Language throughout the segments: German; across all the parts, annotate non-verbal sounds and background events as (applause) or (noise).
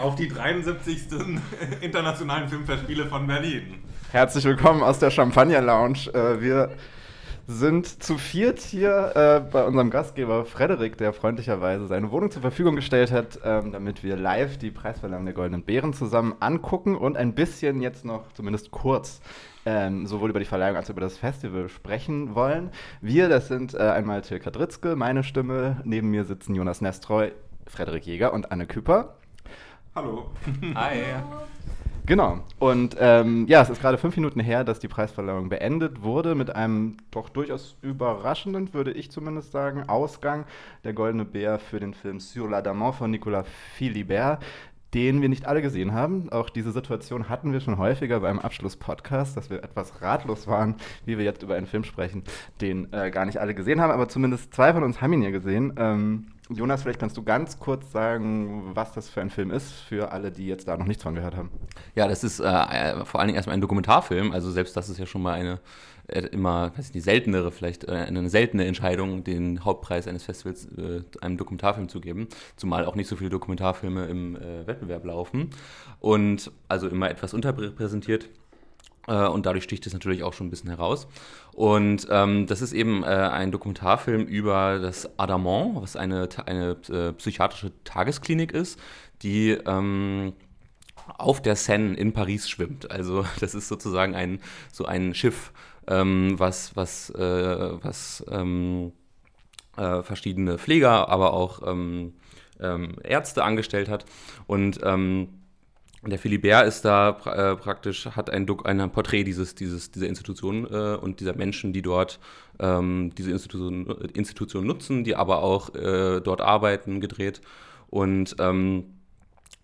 auf die 73. (laughs) Internationalen Filmfestspiele von Berlin. Herzlich willkommen aus der Champagner Lounge. Äh, wir sind zu viert hier äh, bei unserem Gastgeber Frederik, der freundlicherweise seine Wohnung zur Verfügung gestellt hat, ähm, damit wir live die Preisverleihung der Goldenen Bären zusammen angucken und ein bisschen jetzt noch, zumindest kurz, ähm, sowohl über die Verleihung als auch über das Festival sprechen wollen. Wir, das sind äh, einmal Till Kadritzke, meine Stimme, neben mir sitzen Jonas Nestroy, Frederik Jäger und Anne Küpper. Hallo. Hi. Genau. Und ähm, ja, es ist gerade fünf Minuten her, dass die Preisverleihung beendet wurde mit einem doch durchaus überraschenden, würde ich zumindest sagen, Ausgang. Der Goldene Bär für den Film Sur la Damant von Nicolas Philibert, den wir nicht alle gesehen haben. Auch diese Situation hatten wir schon häufiger beim Abschluss-Podcast, dass wir etwas ratlos waren, wie wir jetzt über einen Film sprechen, den äh, gar nicht alle gesehen haben, aber zumindest zwei von uns haben ihn ja gesehen. Ähm, Jonas, vielleicht kannst du ganz kurz sagen, was das für ein Film ist, für alle, die jetzt da noch nichts von gehört haben. Ja, das ist äh, vor allen Dingen erstmal ein Dokumentarfilm. Also selbst das ist ja schon mal eine äh, immer, weiß ich nicht, seltenere, vielleicht äh, eine seltene Entscheidung, den Hauptpreis eines Festivals äh, einem Dokumentarfilm zu geben. Zumal auch nicht so viele Dokumentarfilme im äh, Wettbewerb laufen. Und also immer etwas unterrepräsentiert. Äh, und dadurch sticht es natürlich auch schon ein bisschen heraus. Und ähm, das ist eben äh, ein Dokumentarfilm über das Adamant, was eine, eine äh, psychiatrische Tagesklinik ist, die ähm, auf der Seine in Paris schwimmt. Also (laughs) das ist sozusagen ein, so ein Schiff, ähm, was, was, äh, was ähm, äh, verschiedene Pfleger, aber auch ähm, ähm, Ärzte angestellt hat. Und der Philibert ist da äh, praktisch, hat ein, ein Porträt dieses, dieses, dieser Institution äh, und dieser Menschen, die dort ähm, diese Institution, Institution nutzen, die aber auch äh, dort arbeiten, gedreht. Und ähm,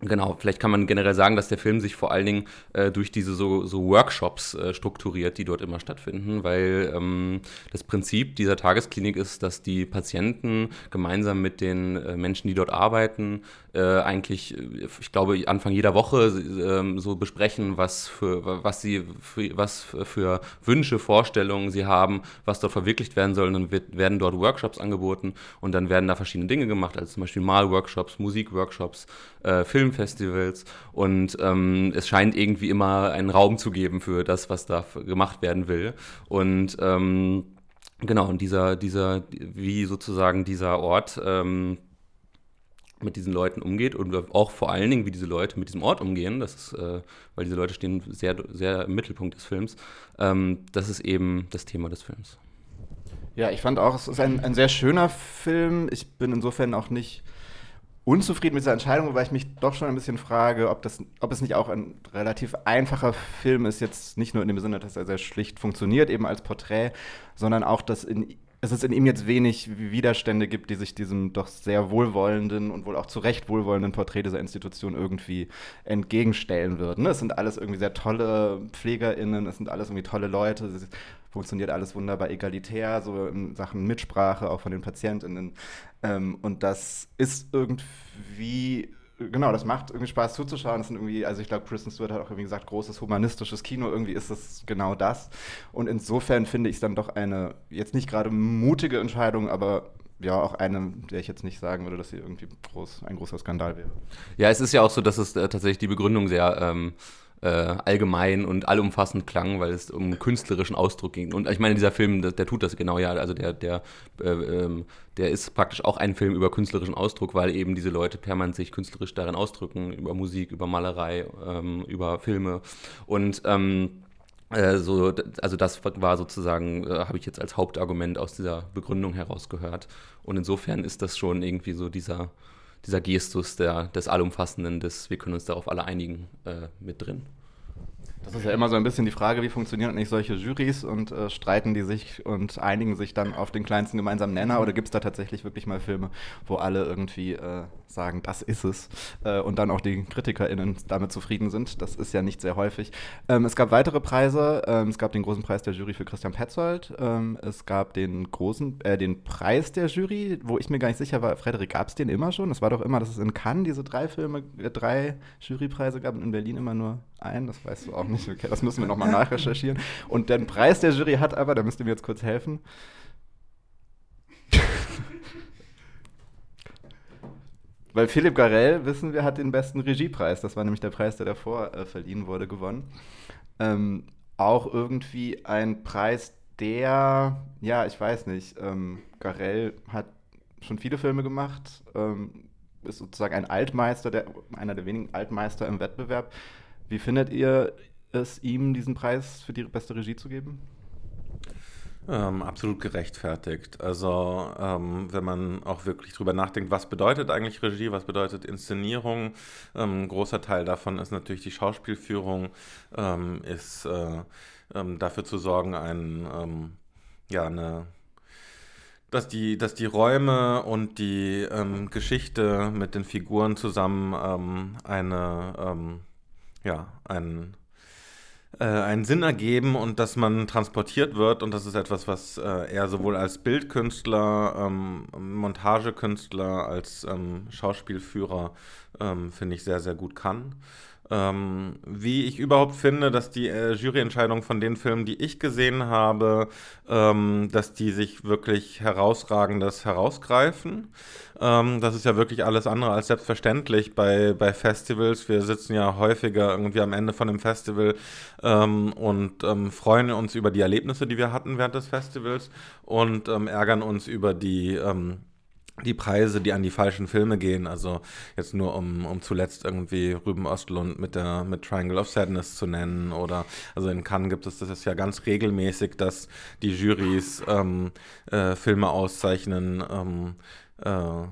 Genau, vielleicht kann man generell sagen, dass der Film sich vor allen Dingen äh, durch diese so, so Workshops äh, strukturiert, die dort immer stattfinden, weil ähm, das Prinzip dieser Tagesklinik ist, dass die Patienten gemeinsam mit den äh, Menschen, die dort arbeiten, äh, eigentlich, äh, ich glaube, Anfang jeder Woche äh, so besprechen, was für was sie für, was für Wünsche, Vorstellungen sie haben, was dort verwirklicht werden soll. Und dann wird, werden dort Workshops angeboten und dann werden da verschiedene Dinge gemacht, also zum Beispiel Malworkshops, Musikworkshops, äh, Filmfestivals und ähm, es scheint irgendwie immer einen Raum zu geben für das, was da gemacht werden will. Und ähm, genau, und dieser, dieser, wie sozusagen dieser Ort ähm, mit diesen Leuten umgeht und auch vor allen Dingen, wie diese Leute mit diesem Ort umgehen, das ist, äh, weil diese Leute stehen sehr, sehr im Mittelpunkt des Films, ähm, das ist eben das Thema des Films. Ja, ich fand auch, es ist ein, ein sehr schöner Film. Ich bin insofern auch nicht unzufrieden mit dieser Entscheidung, weil ich mich doch schon ein bisschen frage, ob, das, ob es nicht auch ein relativ einfacher Film ist, jetzt nicht nur in dem Sinne, dass er sehr schlicht funktioniert, eben als Porträt, sondern auch, dass in, dass es in ihm jetzt wenig Widerstände gibt, die sich diesem doch sehr wohlwollenden und wohl auch zu Recht wohlwollenden Porträt dieser Institution irgendwie entgegenstellen würden. Es sind alles irgendwie sehr tolle PflegerInnen, es sind alles irgendwie tolle Leute, funktioniert alles wunderbar egalitär, so in Sachen Mitsprache, auch von den PatientInnen. Ähm, und das ist irgendwie genau, das macht irgendwie Spaß zuzuschauen. Das sind irgendwie, also ich glaube, Kristen Stewart hat auch irgendwie gesagt, großes humanistisches Kino, irgendwie ist es genau das. Und insofern finde ich es dann doch eine, jetzt nicht gerade mutige Entscheidung, aber ja, auch eine, der ich jetzt nicht sagen würde, dass sie irgendwie groß, ein großer Skandal wäre. Ja, es ist ja auch so, dass es äh, tatsächlich die Begründung sehr ähm, äh, allgemein und allumfassend klang, weil es um künstlerischen Ausdruck ging. Und ich meine, dieser Film, der, der tut das genau ja. Also der, der, äh, ähm, der ist praktisch auch ein Film über künstlerischen Ausdruck, weil eben diese Leute permanent sich künstlerisch darin ausdrücken, über Musik, über Malerei, ähm, über Filme. Und ähm, äh, so, also das war sozusagen, äh, habe ich jetzt als Hauptargument aus dieser Begründung herausgehört. Und insofern ist das schon irgendwie so dieser dieser Gestus der, des Allumfassenden, des wir können uns darauf alle einigen, äh, mit drin. Das ist ja immer so ein bisschen die Frage, wie funktionieren nicht solche Jurys und äh, streiten die sich und einigen sich dann auf den kleinsten gemeinsamen Nenner oder gibt es da tatsächlich wirklich mal Filme, wo alle irgendwie äh, sagen, das ist es äh, und dann auch die KritikerInnen damit zufrieden sind? Das ist ja nicht sehr häufig. Ähm, es gab weitere Preise. Ähm, es gab den großen Preis der Jury für Christian Petzold. Ähm, es gab den großen, äh, den Preis der Jury, wo ich mir gar nicht sicher war, Frederik, gab es den immer schon? Es war doch immer, dass es in Cannes diese drei Filme, äh, drei Jurypreise gab und in Berlin immer nur ein, das weißt du auch nicht. Okay, das müssen wir nochmal (laughs) nachrecherchieren. Und den Preis der Jury hat aber, da müsst ihr mir jetzt kurz helfen. Weil Philipp Garell, wissen wir, hat den besten Regiepreis. Das war nämlich der Preis, der davor äh, verliehen wurde, gewonnen. Ähm, auch irgendwie ein Preis, der, ja, ich weiß nicht, ähm, Garell hat schon viele Filme gemacht, ähm, ist sozusagen ein Altmeister, der, einer der wenigen Altmeister im Wettbewerb. Wie findet ihr es, ihm diesen Preis für die beste Regie zu geben? Ähm, absolut gerechtfertigt. Also ähm, wenn man auch wirklich drüber nachdenkt, was bedeutet eigentlich Regie, was bedeutet Inszenierung, ähm, großer Teil davon ist natürlich die Schauspielführung, ähm, ist äh, ähm, dafür zu sorgen, ein, ähm, ja, eine dass die, dass die Räume und die Geschichte mit den Figuren zusammen eine, ja, ein, äh, einen Sinn ergeben und dass man transportiert wird. Und das ist etwas, was äh, er sowohl als Bildkünstler, ähm, Montagekünstler, als ähm, Schauspielführer, ähm, finde ich, sehr, sehr gut kann. Ähm, wie ich überhaupt finde, dass die äh, Juryentscheidungen von den Filmen, die ich gesehen habe, ähm, dass die sich wirklich herausragendes herausgreifen. Ähm, das ist ja wirklich alles andere als selbstverständlich bei, bei Festivals. Wir sitzen ja häufiger irgendwie am Ende von einem Festival ähm, und ähm, freuen uns über die Erlebnisse, die wir hatten während des Festivals und ähm, ärgern uns über die die Preise, die an die falschen Filme gehen. Also jetzt nur um, um zuletzt irgendwie Rüben Ostlund mit der mit Triangle of Sadness zu nennen oder also in Cannes gibt es das ist ja ganz regelmäßig, dass die Jurys ähm, äh, Filme auszeichnen. Ähm, äh,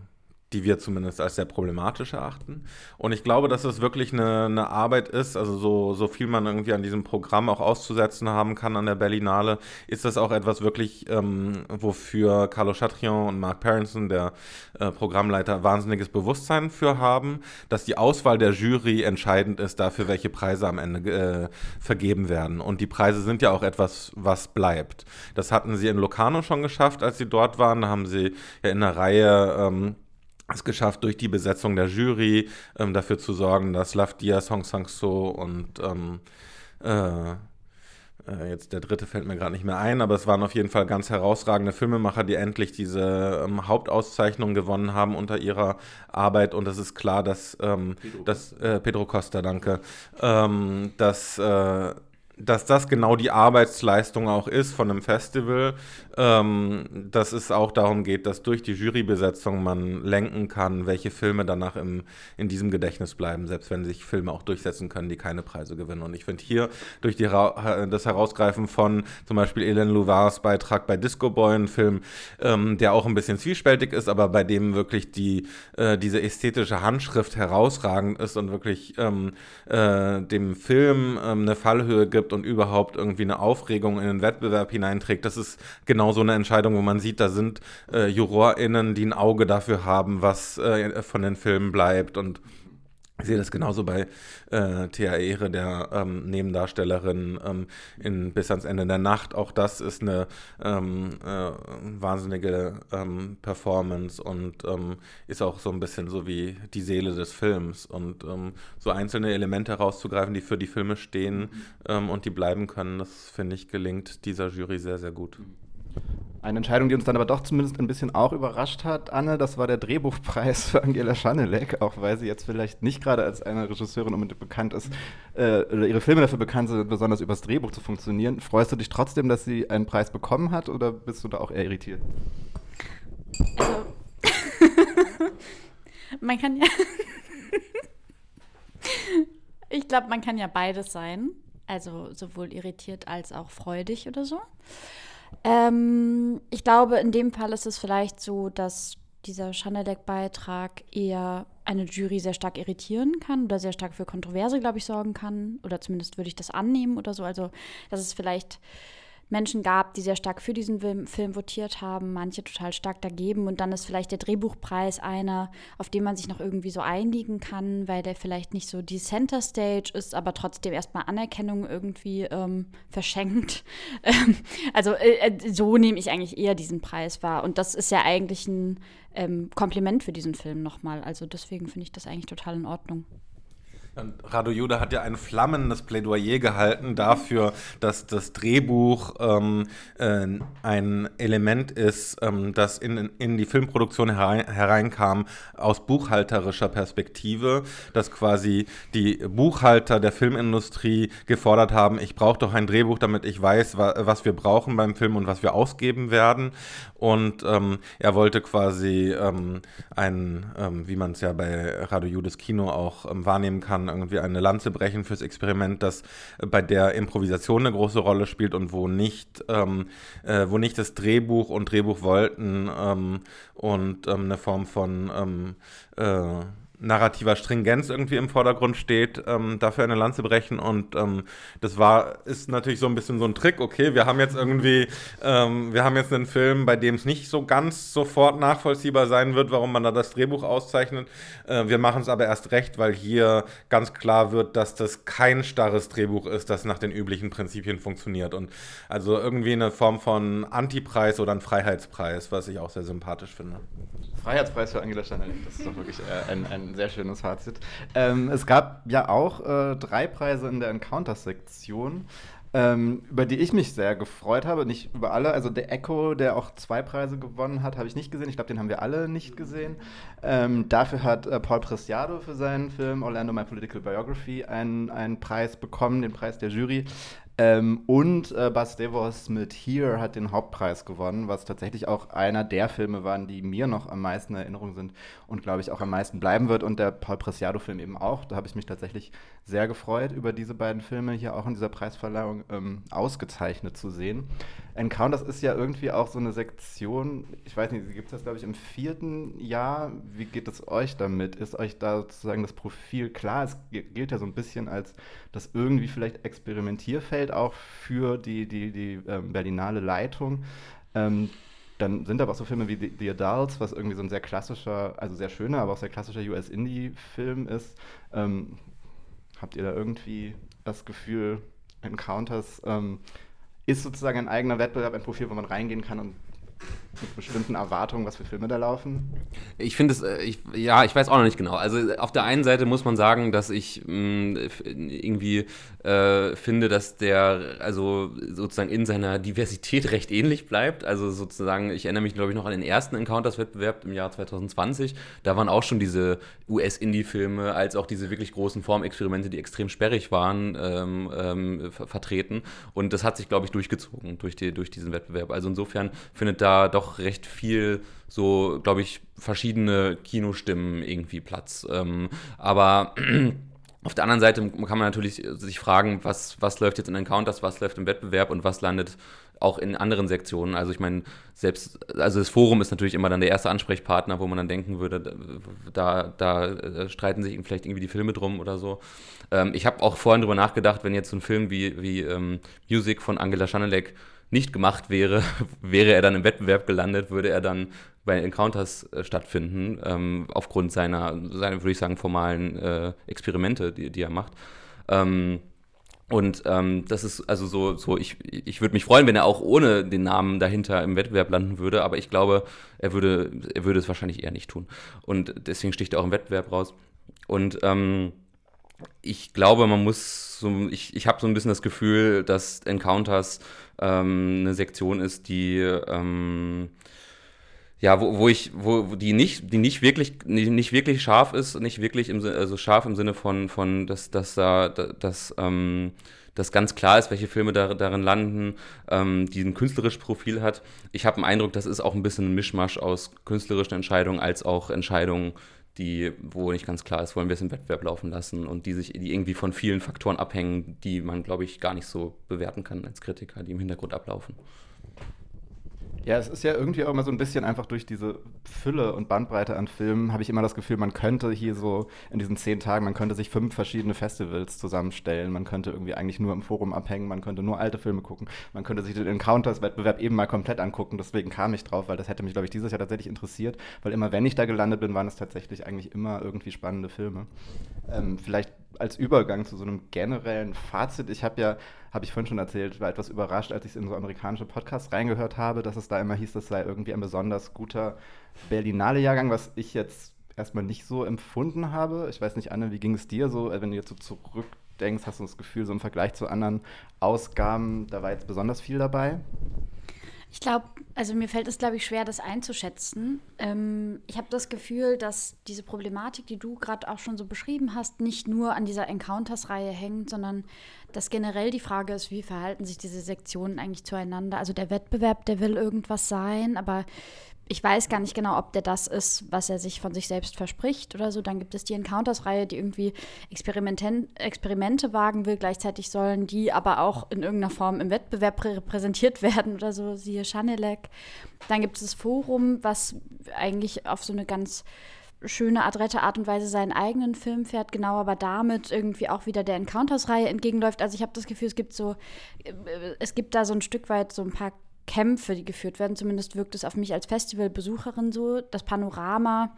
die wir zumindest als sehr problematisch erachten. Und ich glaube, dass es wirklich eine, eine, Arbeit ist, also so, so viel man irgendwie an diesem Programm auch auszusetzen haben kann an der Berlinale, ist das auch etwas wirklich, ähm, wofür Carlo Chatrion und Mark Parenson, der äh, Programmleiter, wahnsinniges Bewusstsein für haben, dass die Auswahl der Jury entscheidend ist dafür, welche Preise am Ende äh, vergeben werden. Und die Preise sind ja auch etwas, was bleibt. Das hatten sie in Locarno schon geschafft, als sie dort waren. Da haben sie ja in einer Reihe ähm, es geschafft, durch die Besetzung der Jury ähm, dafür zu sorgen, dass Love Diaz, Hong Sang-so und ähm, äh, äh, jetzt der dritte fällt mir gerade nicht mehr ein, aber es waren auf jeden Fall ganz herausragende Filmemacher, die endlich diese ähm, Hauptauszeichnung gewonnen haben unter ihrer Arbeit. Und es ist klar, dass, ähm, Pedro. dass äh, Pedro Costa, danke, ähm, dass äh, dass das genau die Arbeitsleistung auch ist von einem Festival, ähm, dass es auch darum geht, dass durch die Jurybesetzung man lenken kann, welche Filme danach im, in diesem Gedächtnis bleiben, selbst wenn sich Filme auch durchsetzen können, die keine Preise gewinnen. Und ich finde hier durch die, das Herausgreifen von zum Beispiel Hélène Louvars Beitrag bei Disco Boy, ein Film, ähm, der auch ein bisschen zwiespältig ist, aber bei dem wirklich die, äh, diese ästhetische Handschrift herausragend ist und wirklich ähm, äh, dem Film ähm, eine Fallhöhe gibt, gibt und überhaupt irgendwie eine Aufregung in den Wettbewerb hineinträgt. Das ist genau so eine Entscheidung, wo man sieht, da sind äh, JurorInnen, die ein Auge dafür haben, was äh, von den Filmen bleibt und ich sehe das genauso bei äh, Thea Ehre, der ähm, Nebendarstellerin ähm, in Bis ans Ende der Nacht. Auch das ist eine ähm, äh, wahnsinnige ähm, Performance und ähm, ist auch so ein bisschen so wie die Seele des Films. Und ähm, so einzelne Elemente herauszugreifen, die für die Filme stehen und die bleiben können, das finde ich gelingt dieser Jury sehr, sehr gut. Eine Entscheidung, die uns dann aber doch zumindest ein bisschen auch überrascht hat, Anne, das war der Drehbuchpreis für Angela Schanelek, auch weil sie jetzt vielleicht nicht gerade als eine Regisseurin unbedingt bekannt ist, äh, oder ihre Filme dafür bekannt sind, besonders übers Drehbuch zu funktionieren. Freust du dich trotzdem, dass sie einen Preis bekommen hat oder bist du da auch eher irritiert? Also, (laughs) man kann ja. (laughs) ich glaube, man kann ja beides sein. Also sowohl irritiert als auch freudig oder so. Ähm, ich glaube, in dem Fall ist es vielleicht so, dass dieser Schandelek-Beitrag eher eine Jury sehr stark irritieren kann oder sehr stark für Kontroverse, glaube ich, sorgen kann. Oder zumindest würde ich das annehmen oder so. Also, dass es vielleicht Menschen gab, die sehr stark für diesen Film votiert haben, manche total stark dagegen. Und dann ist vielleicht der Drehbuchpreis einer, auf den man sich noch irgendwie so einigen kann, weil der vielleicht nicht so die Center Stage ist, aber trotzdem erstmal Anerkennung irgendwie ähm, verschenkt. (laughs) also äh, äh, so nehme ich eigentlich eher diesen Preis wahr. Und das ist ja eigentlich ein ähm, Kompliment für diesen Film nochmal. Also deswegen finde ich das eigentlich total in Ordnung. Rado Jude hat ja ein flammendes Plädoyer gehalten dafür, dass das Drehbuch ähm, äh, ein Element ist, ähm, das in, in die Filmproduktion herein, hereinkam aus buchhalterischer Perspektive, dass quasi die Buchhalter der Filmindustrie gefordert haben, ich brauche doch ein Drehbuch, damit ich weiß, wa was wir brauchen beim Film und was wir ausgeben werden. Und ähm, er wollte quasi ähm, ein, ähm, wie man es ja bei Radio Judes Kino auch ähm, wahrnehmen kann, irgendwie eine Lanze brechen fürs Experiment, das äh, bei der Improvisation eine große Rolle spielt und wo nicht, ähm, äh, wo nicht das Drehbuch und Drehbuch wollten ähm, und ähm, eine Form von ähm, äh, narrativer Stringenz irgendwie im Vordergrund steht, ähm, dafür eine Lanze brechen. Und ähm, das war, ist natürlich so ein bisschen so ein Trick, okay, wir haben jetzt irgendwie, ähm, wir haben jetzt einen Film, bei dem es nicht so ganz sofort nachvollziehbar sein wird, warum man da das Drehbuch auszeichnet. Äh, wir machen es aber erst recht, weil hier ganz klar wird, dass das kein starres Drehbuch ist, das nach den üblichen Prinzipien funktioniert. Und also irgendwie eine Form von Antipreis oder ein Freiheitspreis, was ich auch sehr sympathisch finde. Freiheitspreis für Angela Chanel. Das ist doch wirklich äh, ein, ein sehr schönes Fazit. Ähm, es gab ja auch äh, drei Preise in der Encounter-Sektion. Ähm, über die ich mich sehr gefreut habe. Nicht über alle. Also der Echo, der auch zwei Preise gewonnen hat, habe ich nicht gesehen. Ich glaube, den haben wir alle nicht gesehen. Ähm, dafür hat äh, Paul Preciado für seinen Film Orlando My Political Biography einen, einen Preis bekommen, den Preis der Jury. Ähm, und äh, Bas Devos mit Here hat den Hauptpreis gewonnen, was tatsächlich auch einer der Filme waren, die mir noch am meisten in Erinnerung sind und glaube ich auch am meisten bleiben wird. Und der Paul Preciado-Film eben auch. Da habe ich mich tatsächlich sehr gefreut, über diese beiden Filme hier auch in dieser Preisverleihung ähm, ausgezeichnet zu sehen. Encounters ist ja irgendwie auch so eine Sektion, ich weiß nicht, gibt es das, glaube ich, im vierten Jahr. Wie geht es euch damit? Ist euch da sozusagen das Profil klar? Es gilt ja so ein bisschen als das irgendwie vielleicht Experimentierfeld auch für die, die, die ähm, Berlinale Leitung. Ähm, dann sind aber auch so Filme wie The, The, Adults, was irgendwie so ein sehr klassischer, also sehr schöner, aber auch sehr klassischer US-Indie-Film ist. Ähm, habt ihr da irgendwie das Gefühl, Encounters ähm, ist sozusagen ein eigener Wettbewerb, ein Profil, wo man reingehen kann und mit bestimmten Erwartungen, was für Filme da laufen? Ich finde es, äh, ich, ja, ich weiß auch noch nicht genau. Also auf der einen Seite muss man sagen, dass ich mh, mm, irgendwie äh, finde, dass der also sozusagen in seiner Diversität (laughs) recht ähnlich bleibt. Also sozusagen, ich erinnere mich, glaube ich, noch an den ersten Encounters-Wettbewerb im Jahr 2020. Da waren auch schon diese US-Indie-Filme, als auch diese wirklich großen Formexperimente, die extrem sperrig waren, ähm, ähm, vertreten. Und das hat sich, glaube ich, durchgezogen durch, die, durch diesen Wettbewerb. Also insofern findet da doch doch recht viel so, glaube ich, verschiedene Kinostimmen irgendwie Platz. Ähm, aber (clears throat) auf der anderen Seite kann man natürlich sich fragen, was, was läuft jetzt in Encounters, was läuft im Wettbewerb und was landet auch in anderen Sektionen. Also ich meine, selbst, also das Forum ist natürlich immer dann der erste Ansprechpartner, wo man dann denken würde, da, da äh, streiten sich vielleicht irgendwie die Filme drum oder so. Ähm, ich habe auch vorhin drüber nachgedacht, wenn jetzt so ein Film wie, wie ähm, Music von Angela Schanelek nicht gemacht wäre, (laughs) wäre er dann im Wettbewerb gelandet, würde er dann bei Encounters äh, stattfinden, ähm, aufgrund seiner, seiner, würde ich sagen, formalen äh, Experimente, die, die er macht. Ähm, und ähm, das ist also so, so ich, ich würde mich freuen, wenn er auch ohne den Namen dahinter im Wettbewerb landen würde, aber ich glaube, er würde, er würde es wahrscheinlich eher nicht tun. Und deswegen sticht er auch im Wettbewerb raus. Und ähm, ich glaube, man muss so, ich, ich habe so ein bisschen das Gefühl, dass Encounters ähm, eine Sektion ist, die ähm, ja, wo, wo ich, wo die nicht, die nicht wirklich, nicht, nicht wirklich scharf ist, nicht wirklich im also scharf im Sinne von, von dass, dass da, dass, ähm, dass ganz klar ist, welche Filme da, darin landen, ähm, die ein künstlerisches Profil hat. Ich habe den Eindruck, das ist auch ein bisschen ein Mischmasch aus künstlerischen Entscheidungen als auch Entscheidungen, die, wo nicht ganz klar ist, wollen wir es im Wettbewerb laufen lassen und die sich, die irgendwie von vielen Faktoren abhängen, die man, glaube ich, gar nicht so bewerten kann als Kritiker, die im Hintergrund ablaufen. Ja, es ist ja irgendwie auch immer so ein bisschen einfach durch diese Fülle und Bandbreite an Filmen, habe ich immer das Gefühl, man könnte hier so in diesen zehn Tagen, man könnte sich fünf verschiedene Festivals zusammenstellen, man könnte irgendwie eigentlich nur im Forum abhängen, man könnte nur alte Filme gucken, man könnte sich den Encounters-Wettbewerb eben mal komplett angucken, deswegen kam ich drauf, weil das hätte mich, glaube ich, dieses Jahr tatsächlich interessiert, weil immer, wenn ich da gelandet bin, waren es tatsächlich eigentlich immer irgendwie spannende Filme. Ähm, vielleicht als Übergang zu so einem generellen Fazit, ich habe ja habe ich vorhin schon erzählt, war etwas überrascht, als ich in so amerikanische Podcasts reingehört habe, dass es da immer hieß, das sei irgendwie ein besonders guter Berlinale-Jahrgang, was ich jetzt erstmal nicht so empfunden habe. Ich weiß nicht, Anne, wie ging es dir so, äh, wenn du jetzt so zurückdenkst, hast du das Gefühl, so im Vergleich zu anderen Ausgaben, da war jetzt besonders viel dabei? Ich glaube, also mir fällt es, glaube ich, schwer, das einzuschätzen. Ähm, ich habe das Gefühl, dass diese Problematik, die du gerade auch schon so beschrieben hast, nicht nur an dieser Encounters-Reihe hängt, sondern dass generell die Frage ist, wie verhalten sich diese Sektionen eigentlich zueinander. Also der Wettbewerb, der will irgendwas sein, aber ich weiß gar nicht genau, ob der das ist, was er sich von sich selbst verspricht oder so. Dann gibt es die Encounters-Reihe, die irgendwie Experimente wagen will. Gleichzeitig sollen die aber auch in irgendeiner Form im Wettbewerb repräsentiert (laughs) werden oder so, siehe Chanelec. Dann gibt es das Forum, was eigentlich auf so eine ganz schöne, adrette Art und Weise seinen eigenen Film fährt, genau aber damit irgendwie auch wieder der Encounters-Reihe entgegenläuft. Also ich habe das Gefühl, es gibt so, äh, es gibt da so ein Stück weit so ein paar Kämpfe, die geführt werden. Zumindest wirkt es auf mich als Festivalbesucherin so. Das Panorama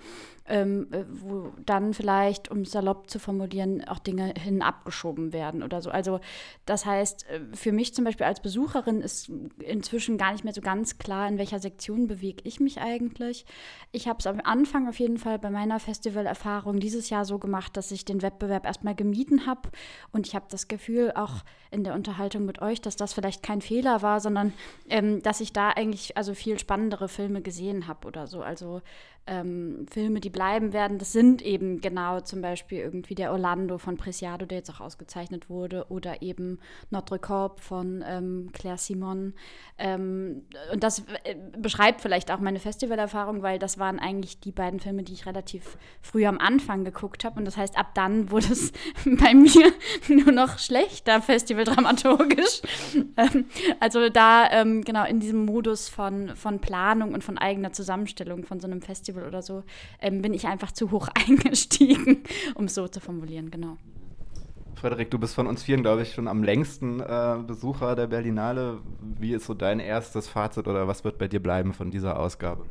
ähm, äh, wo dann vielleicht, um salopp zu formulieren, auch Dinge hin abgeschoben werden oder so. Also das heißt, äh, für mich zum Beispiel als Besucherin ist inzwischen gar nicht mehr so ganz klar, in welcher Sektion bewege ich mich eigentlich. Ich habe es am Anfang auf jeden Fall bei meiner Festivalerfahrung dieses Jahr so gemacht, dass ich den Wettbewerb erstmal gemieden habe und ich habe das Gefühl, auch in der Unterhaltung mit euch, dass das vielleicht kein Fehler war, sondern ähm, dass ich da eigentlich also viel spannendere Filme gesehen habe oder so. Also ähm, Filme, die bleiben werden, das sind eben genau zum Beispiel irgendwie der Orlando von Preciado, der jetzt auch ausgezeichnet wurde, oder eben Notre Corps von ähm, Claire Simon. Ähm, und das äh, beschreibt vielleicht auch meine Festivalerfahrung, weil das waren eigentlich die beiden Filme, die ich relativ früh am Anfang geguckt habe. Und das heißt, ab dann wurde es (laughs) bei mir nur noch schlechter festivaldramaturgisch. (laughs) Ähm, also da ähm, genau in diesem Modus von, von Planung und von eigener Zusammenstellung von so einem Festival oder so, ähm, bin ich einfach zu hoch (laughs) eingestiegen, um es so zu formulieren, genau. Frederik, du bist von uns vieren, glaube ich, schon am längsten äh, Besucher der Berlinale. Wie ist so dein erstes Fazit oder was wird bei dir bleiben von dieser Ausgabe?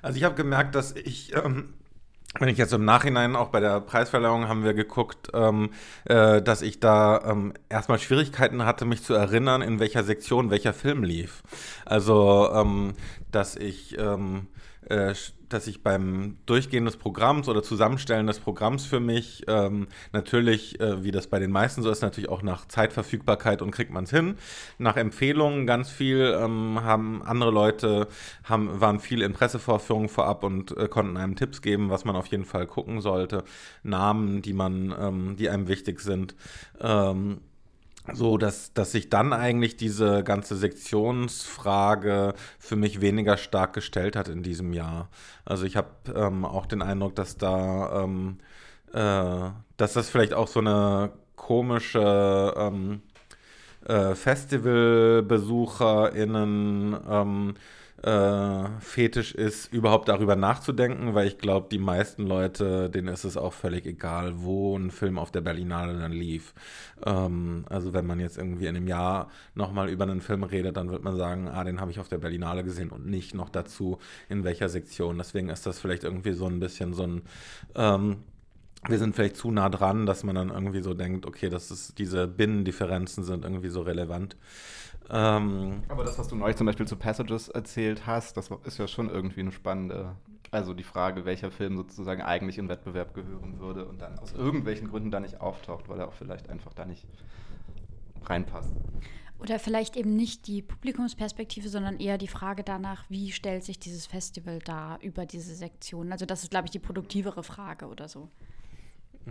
Also ich habe gemerkt, dass ich ähm, wenn ich jetzt im Nachhinein auch bei der Preisverleihung haben wir geguckt, ähm, äh, dass ich da ähm, erstmal Schwierigkeiten hatte, mich zu erinnern, in welcher Sektion welcher Film lief. Also, ähm, dass ich ähm, äh, dass ich beim Durchgehen des Programms oder Zusammenstellen des Programms für mich ähm, natürlich, äh, wie das bei den meisten so ist, natürlich auch nach Zeitverfügbarkeit und kriegt man es hin. Nach Empfehlungen ganz viel ähm, haben andere Leute, haben, waren viel in Pressevorführungen vorab und äh, konnten einem Tipps geben, was man auf jeden Fall gucken sollte. Namen, die man, ähm, die einem wichtig sind. Ähm, so dass, dass sich dann eigentlich diese ganze Sektionsfrage für mich weniger stark gestellt hat in diesem Jahr. Also ich habe ähm, auch den Eindruck, dass da, ähm, äh, dass das vielleicht auch so eine komische ähm, äh, FestivalbesucherInnen ähm, äh, Fetisch ist, überhaupt darüber nachzudenken, weil ich glaube, die meisten Leute, denen ist es auch völlig egal, wo ein Film auf der Berlinale dann lief. Ähm, also wenn man jetzt irgendwie in einem Jahr nochmal über einen Film redet, dann wird man sagen, ah, den habe ich auf der Berlinale gesehen und nicht noch dazu, in welcher Sektion. Deswegen ist das vielleicht irgendwie so ein bisschen so ein ähm, wir sind vielleicht zu nah dran, dass man dann irgendwie so denkt, okay, das ist, diese Binnendifferenzen sind irgendwie so relevant. Ähm, Aber das, was du neulich zum Beispiel zu Passages erzählt hast, das ist ja schon irgendwie eine spannende, also die Frage, welcher Film sozusagen eigentlich in Wettbewerb gehören würde und dann aus irgendwelchen Gründen da nicht auftaucht, weil er auch vielleicht einfach da nicht reinpasst. Oder vielleicht eben nicht die Publikumsperspektive, sondern eher die Frage danach, wie stellt sich dieses Festival da über diese Sektion? Also das ist, glaube ich, die produktivere Frage oder so.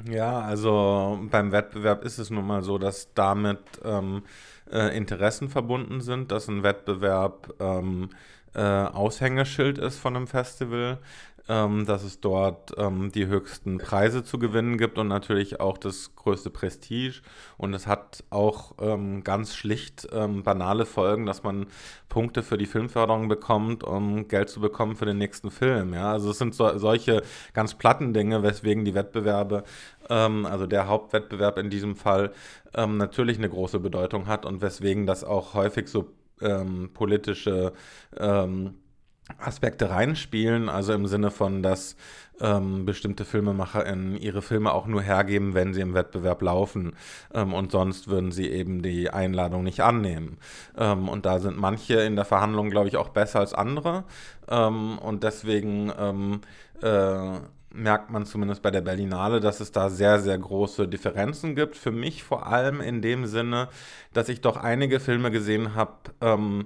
Ja, also beim Wettbewerb ist es nun mal so, dass damit ähm, äh, Interessen verbunden sind, dass ein Wettbewerb ähm, äh, Aushängeschild ist von einem Festival, ähm, dass es dort ähm, die höchsten Preise zu gewinnen gibt und natürlich auch das größte Prestige. Und es hat auch ähm, ganz schlicht ähm, banale Folgen, dass man Punkte für die Filmförderung bekommt, um Geld zu bekommen für den nächsten Film. Ja? Also es sind so, solche ganz platten Dinge, weswegen die Wettbewerbe, ähm, also der Hauptwettbewerb in diesem Fall, ähm, natürlich eine große Bedeutung hat und weswegen das auch häufig so politische Aspekte reinspielen, also im Sinne von, dass ähm, bestimmte FilmemacherInnen ihre Filme auch nur hergeben, wenn sie im Wettbewerb laufen. Ähm, und sonst würden sie eben die Einladung nicht annehmen. Ähm, und da sind manche in der Verhandlung, glaube ich, auch besser als andere. Ähm, und deswegen ähm, äh, merkt man zumindest bei der Berlinale, dass es da sehr, sehr große Differenzen gibt. Für mich vor allem in dem Sinne, dass ich doch einige Filme gesehen habe, ähm,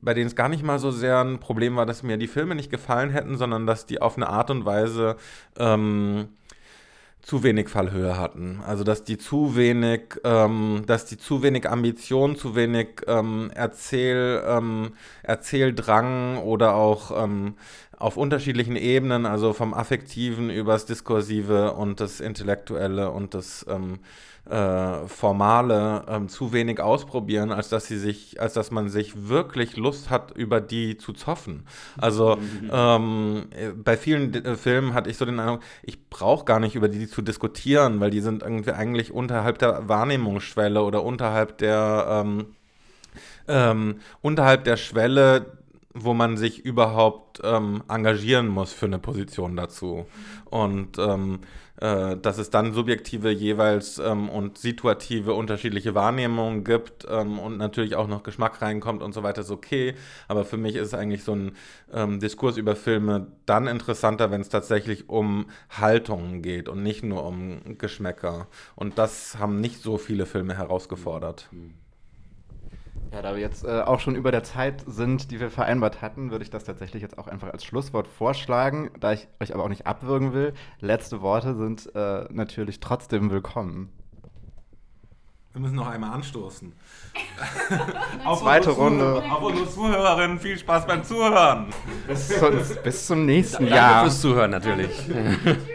bei denen es gar nicht mal so sehr ein Problem war, dass mir die Filme nicht gefallen hätten, sondern dass die auf eine Art und Weise ähm, zu wenig Fallhöhe hatten. Also dass die zu wenig, ähm, dass die zu wenig Ambition, zu wenig ähm, Erzähl, ähm, Erzähldrang oder auch ähm, auf unterschiedlichen Ebenen, also vom Affektiven übers Diskursive und das Intellektuelle und das ähm, äh, Formale ähm, zu wenig ausprobieren, als dass sie sich, als dass man sich wirklich Lust hat, über die zu zoffen. Also ähm, bei vielen äh, Filmen hatte ich so den Eindruck, ich brauche gar nicht über die zu diskutieren, weil die sind irgendwie eigentlich unterhalb der Wahrnehmungsschwelle oder unterhalb der ähm, ähm, unterhalb der Schwelle, wo man sich überhaupt ähm, engagieren muss für eine Position dazu. Und ähm, äh, dass es dann subjektive jeweils ähm, und situative unterschiedliche Wahrnehmungen gibt ähm, und natürlich auch noch Geschmack reinkommt und so weiter, ist okay. Aber für mich ist eigentlich so ein ähm, Diskurs über Filme dann interessanter, wenn es tatsächlich um Haltungen geht und nicht nur um Geschmäcker. Und das haben nicht so viele Filme herausgefordert. Mhm. Ja, da wir jetzt äh, auch schon über der Zeit sind, die wir vereinbart hatten, würde ich das tatsächlich jetzt auch einfach als Schlusswort vorschlagen, da ich euch aber auch nicht abwürgen will. Letzte Worte sind äh, natürlich trotzdem willkommen. Wir müssen noch einmal anstoßen. (laughs) auf Zweite Runde. Auf unsere Zuhörerinnen viel Spaß beim Zuhören. Bis, zu, bis zum nächsten Danke Jahr. Danke fürs Zuhören natürlich. (laughs)